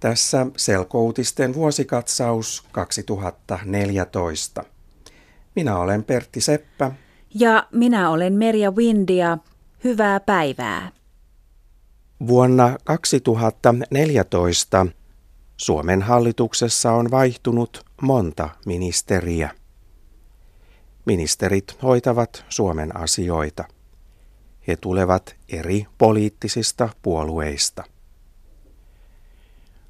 Tässä Selkoutisten vuosikatsaus 2014. Minä olen Pertti Seppä. Ja minä olen Merja Windia. Hyvää päivää. Vuonna 2014 Suomen hallituksessa on vaihtunut monta ministeriä. Ministerit hoitavat Suomen asioita. He tulevat eri poliittisista puolueista.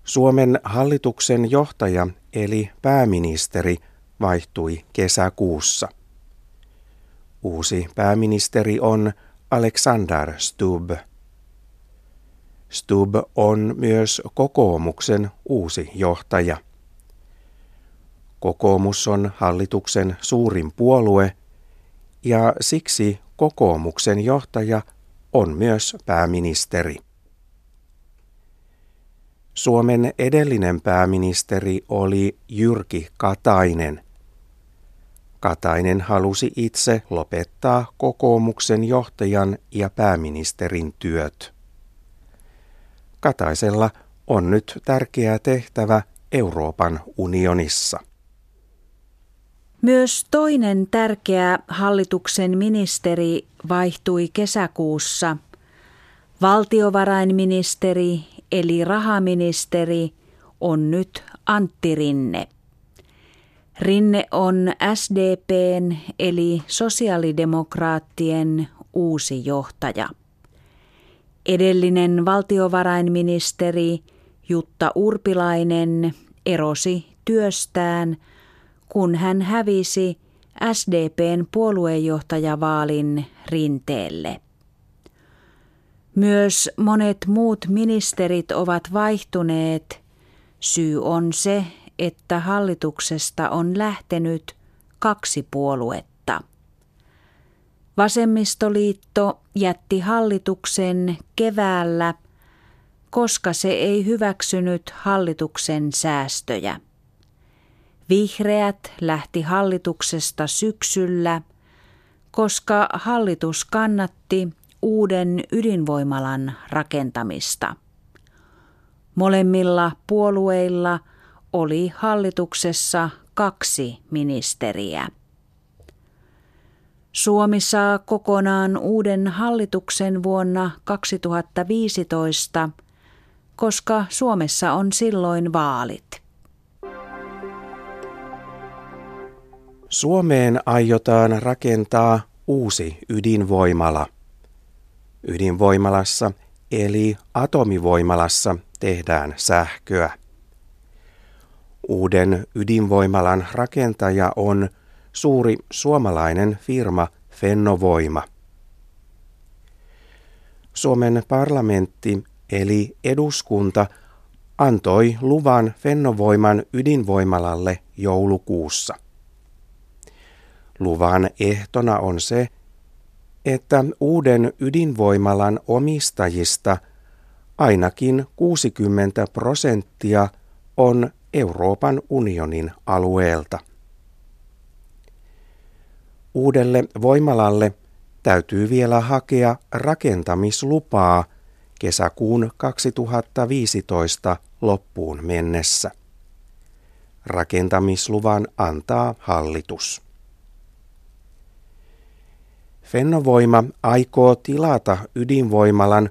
Suomen hallituksen johtaja eli pääministeri vaihtui kesäkuussa. Uusi pääministeri on Alexander Stubb. Stubb on myös kokoomuksen uusi johtaja. Kokoomus on hallituksen suurin puolue ja siksi kokoomuksen johtaja on myös pääministeri. Suomen edellinen pääministeri oli Jyrki Katainen. Katainen halusi itse lopettaa kokoomuksen johtajan ja pääministerin työt. Kataisella on nyt tärkeä tehtävä Euroopan unionissa. Myös toinen tärkeä hallituksen ministeri vaihtui kesäkuussa. Valtiovarainministeri eli rahaministeri on nyt Antti Rinne. Rinne on SDPn eli sosiaalidemokraattien uusi johtaja. Edellinen valtiovarainministeri Jutta Urpilainen erosi työstään, kun hän hävisi SDPn puoluejohtajavaalin rinteelle. Myös monet muut ministerit ovat vaihtuneet. Syy on se, että hallituksesta on lähtenyt kaksi puoluetta. Vasemmistoliitto jätti hallituksen keväällä, koska se ei hyväksynyt hallituksen säästöjä. Vihreät lähti hallituksesta syksyllä, koska hallitus kannatti uuden ydinvoimalan rakentamista. Molemmilla puolueilla oli hallituksessa kaksi ministeriä. Suomi saa kokonaan uuden hallituksen vuonna 2015, koska Suomessa on silloin vaalit. Suomeen aiotaan rakentaa uusi ydinvoimala. Ydinvoimalassa eli atomivoimalassa tehdään sähköä. Uuden ydinvoimalan rakentaja on suuri suomalainen firma Fennovoima. Suomen parlamentti eli eduskunta antoi luvan Fennovoiman ydinvoimalalle joulukuussa. Luvan ehtona on se, että uuden ydinvoimalan omistajista ainakin 60 prosenttia on Euroopan unionin alueelta. Uudelle voimalalle täytyy vielä hakea rakentamislupaa kesäkuun 2015 loppuun mennessä. Rakentamisluvan antaa hallitus. Fennovoima aikoo tilata ydinvoimalan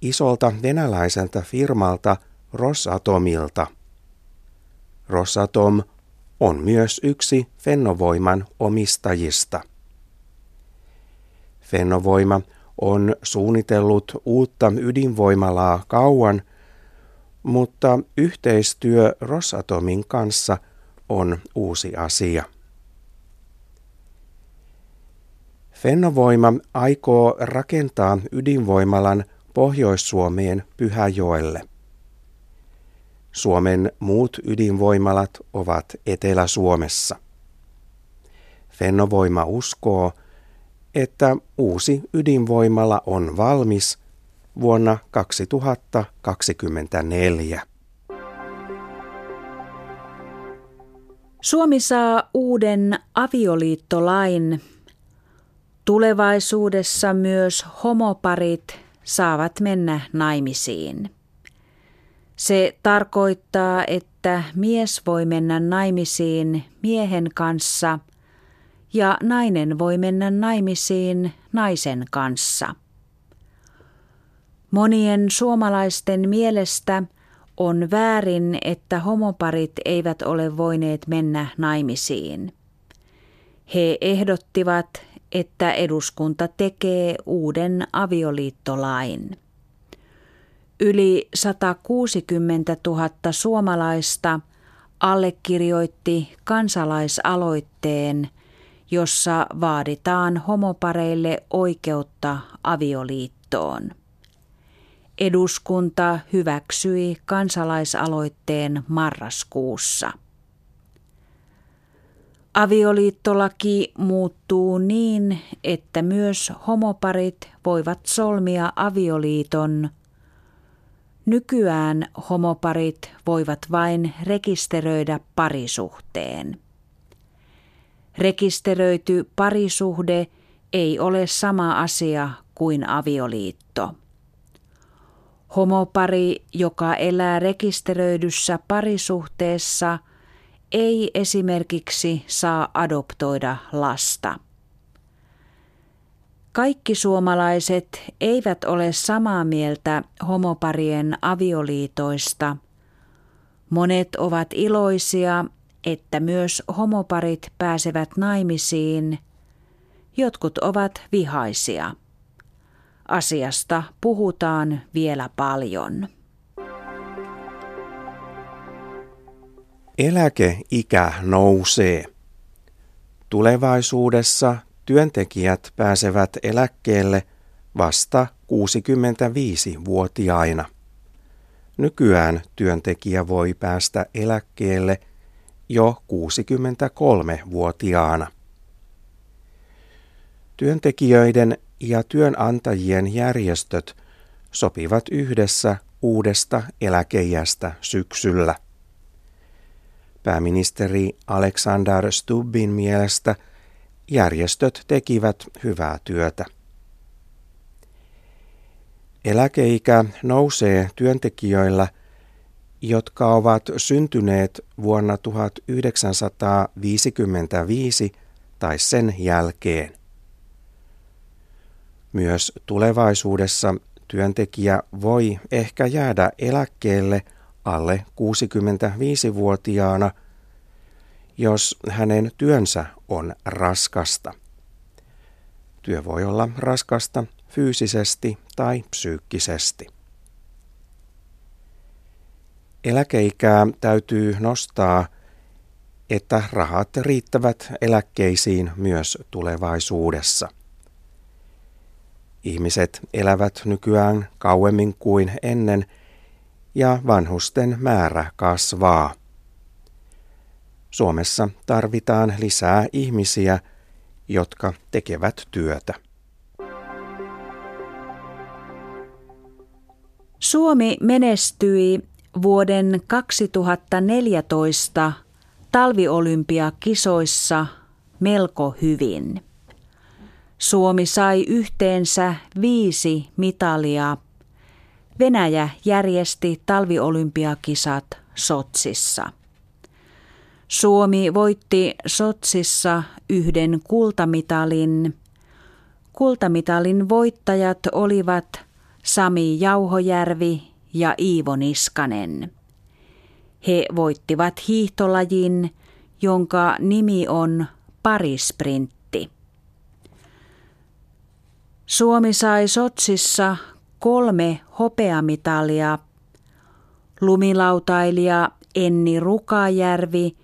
isolta venäläiseltä firmalta Rosatomilta. Rosatom on myös yksi Fennovoiman omistajista. Fennovoima on suunnitellut uutta ydinvoimalaa kauan, mutta yhteistyö Rosatomin kanssa on uusi asia. Fennovoima aikoo rakentaa ydinvoimalan Pohjois-Suomeen Pyhäjoelle. Suomen muut ydinvoimalat ovat Etelä-Suomessa. Fennovoima uskoo, että uusi ydinvoimala on valmis vuonna 2024. Suomi saa uuden avioliittolain, Tulevaisuudessa myös homoparit saavat mennä naimisiin. Se tarkoittaa, että mies voi mennä naimisiin miehen kanssa ja nainen voi mennä naimisiin naisen kanssa. Monien suomalaisten mielestä on väärin, että homoparit eivät ole voineet mennä naimisiin. He ehdottivat, että eduskunta tekee uuden avioliittolain. Yli 160 000 suomalaista allekirjoitti kansalaisaloitteen, jossa vaaditaan homopareille oikeutta avioliittoon. Eduskunta hyväksyi kansalaisaloitteen marraskuussa. Avioliittolaki muuttuu niin, että myös homoparit voivat solmia avioliiton. Nykyään homoparit voivat vain rekisteröidä parisuhteen. Rekisteröity parisuhde ei ole sama asia kuin avioliitto. Homopari, joka elää rekisteröidyssä parisuhteessa, ei esimerkiksi saa adoptoida lasta. Kaikki suomalaiset eivät ole samaa mieltä homoparien avioliitoista. Monet ovat iloisia, että myös homoparit pääsevät naimisiin. Jotkut ovat vihaisia. Asiasta puhutaan vielä paljon. Eläkeikä nousee. Tulevaisuudessa työntekijät pääsevät eläkkeelle vasta 65-vuotiaina. Nykyään työntekijä voi päästä eläkkeelle jo 63-vuotiaana. Työntekijöiden ja työnantajien järjestöt sopivat yhdessä uudesta eläkeijästä syksyllä. Pääministeri Alexander Stubbin mielestä järjestöt tekivät hyvää työtä. Eläkeikä nousee työntekijöillä, jotka ovat syntyneet vuonna 1955 tai sen jälkeen. Myös tulevaisuudessa työntekijä voi ehkä jäädä eläkkeelle alle 65-vuotiaana, jos hänen työnsä on raskasta. Työ voi olla raskasta fyysisesti tai psyykkisesti. Eläkeikää täytyy nostaa, että rahat riittävät eläkkeisiin myös tulevaisuudessa. Ihmiset elävät nykyään kauemmin kuin ennen ja vanhusten määrä kasvaa. Suomessa tarvitaan lisää ihmisiä, jotka tekevät työtä. Suomi menestyi vuoden 2014 talviolympiakisoissa melko hyvin. Suomi sai yhteensä viisi mitalia. Venäjä järjesti talviolympiakisat Sotsissa. Suomi voitti Sotsissa yhden kultamitalin. Kultamitalin voittajat olivat Sami Jauhojärvi ja Iivo Niskanen. He voittivat hiihtolajin, jonka nimi on parisprintti. Suomi sai Sotsissa kolme hopeamitalia. Lumilautailija Enni Rukajärvi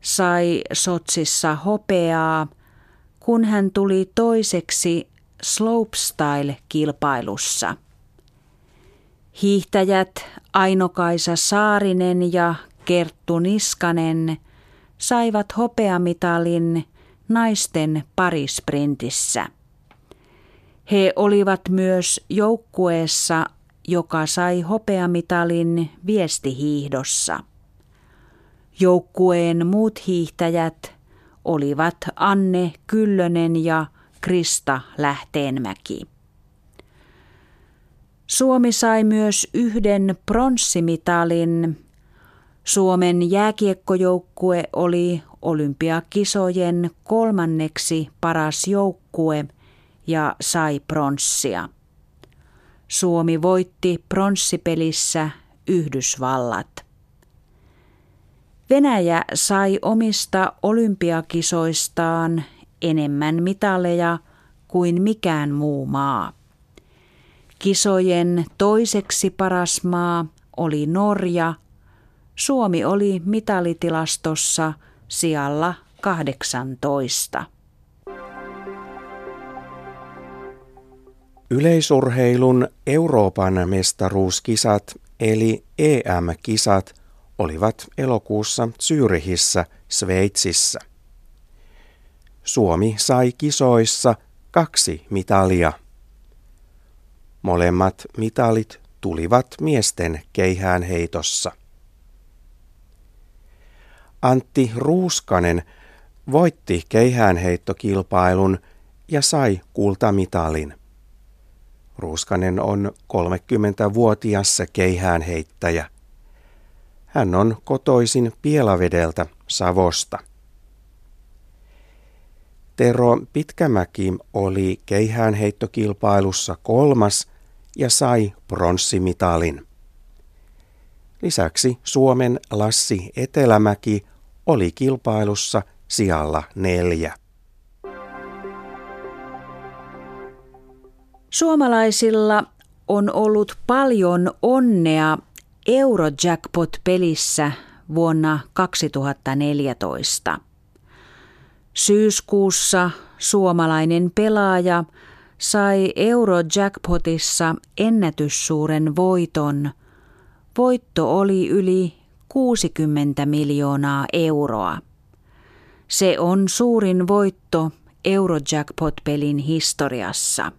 sai Sotsissa hopeaa, kun hän tuli toiseksi slopestyle-kilpailussa. Hiihtäjät Ainokaisa Saarinen ja Kerttu Niskanen saivat hopeamitalin naisten parisprintissä. He olivat myös joukkueessa, joka sai hopeamitalin viestihiihdossa. Joukkueen muut hiihtäjät olivat Anne Kyllönen ja Krista Lähteenmäki. Suomi sai myös yhden pronssimitalin. Suomen jääkiekkojoukkue oli olympiakisojen kolmanneksi paras joukkue ja sai pronssia. Suomi voitti pronssipelissä Yhdysvallat. Venäjä sai omista olympiakisoistaan enemmän mitaleja kuin mikään muu maa. Kisojen toiseksi paras maa oli Norja. Suomi oli mitalitilastossa sijalla 18. Yleisurheilun Euroopan mestaruuskisat eli EM-kisat olivat elokuussa Zyrihissä, Sveitsissä. Suomi sai kisoissa kaksi mitalia. Molemmat mitalit tulivat miesten keihään heitossa. Antti Ruuskanen voitti keihäänheittokilpailun ja sai kultamitalin. Ruuskanen on 30-vuotias keihäänheittäjä. Hän on kotoisin Pielavedeltä Savosta. Tero Pitkämäki oli keihäänheittokilpailussa kolmas ja sai pronssimitalin. Lisäksi Suomen Lassi Etelämäki oli kilpailussa sijalla neljä. Suomalaisilla on ollut paljon onnea Eurojackpot-pelissä vuonna 2014. Syyskuussa suomalainen pelaaja sai Eurojackpotissa ennätyssuuren voiton. Voitto oli yli 60 miljoonaa euroa. Se on suurin voitto Eurojackpot-pelin historiassa.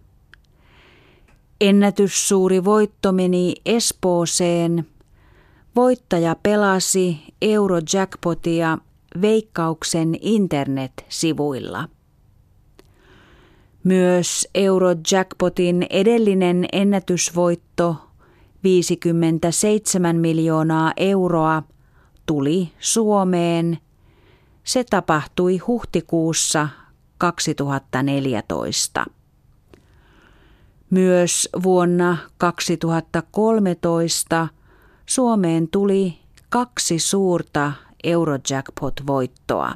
Ennätyssuuri voitto meni Espooseen. Voittaja pelasi Eurojackpotia Veikkauksen internet-sivuilla. Myös Eurojackpotin edellinen ennätysvoitto 57 miljoonaa euroa tuli Suomeen. Se tapahtui huhtikuussa 2014. Myös vuonna 2013 Suomeen tuli kaksi suurta Eurojackpot-voittoa.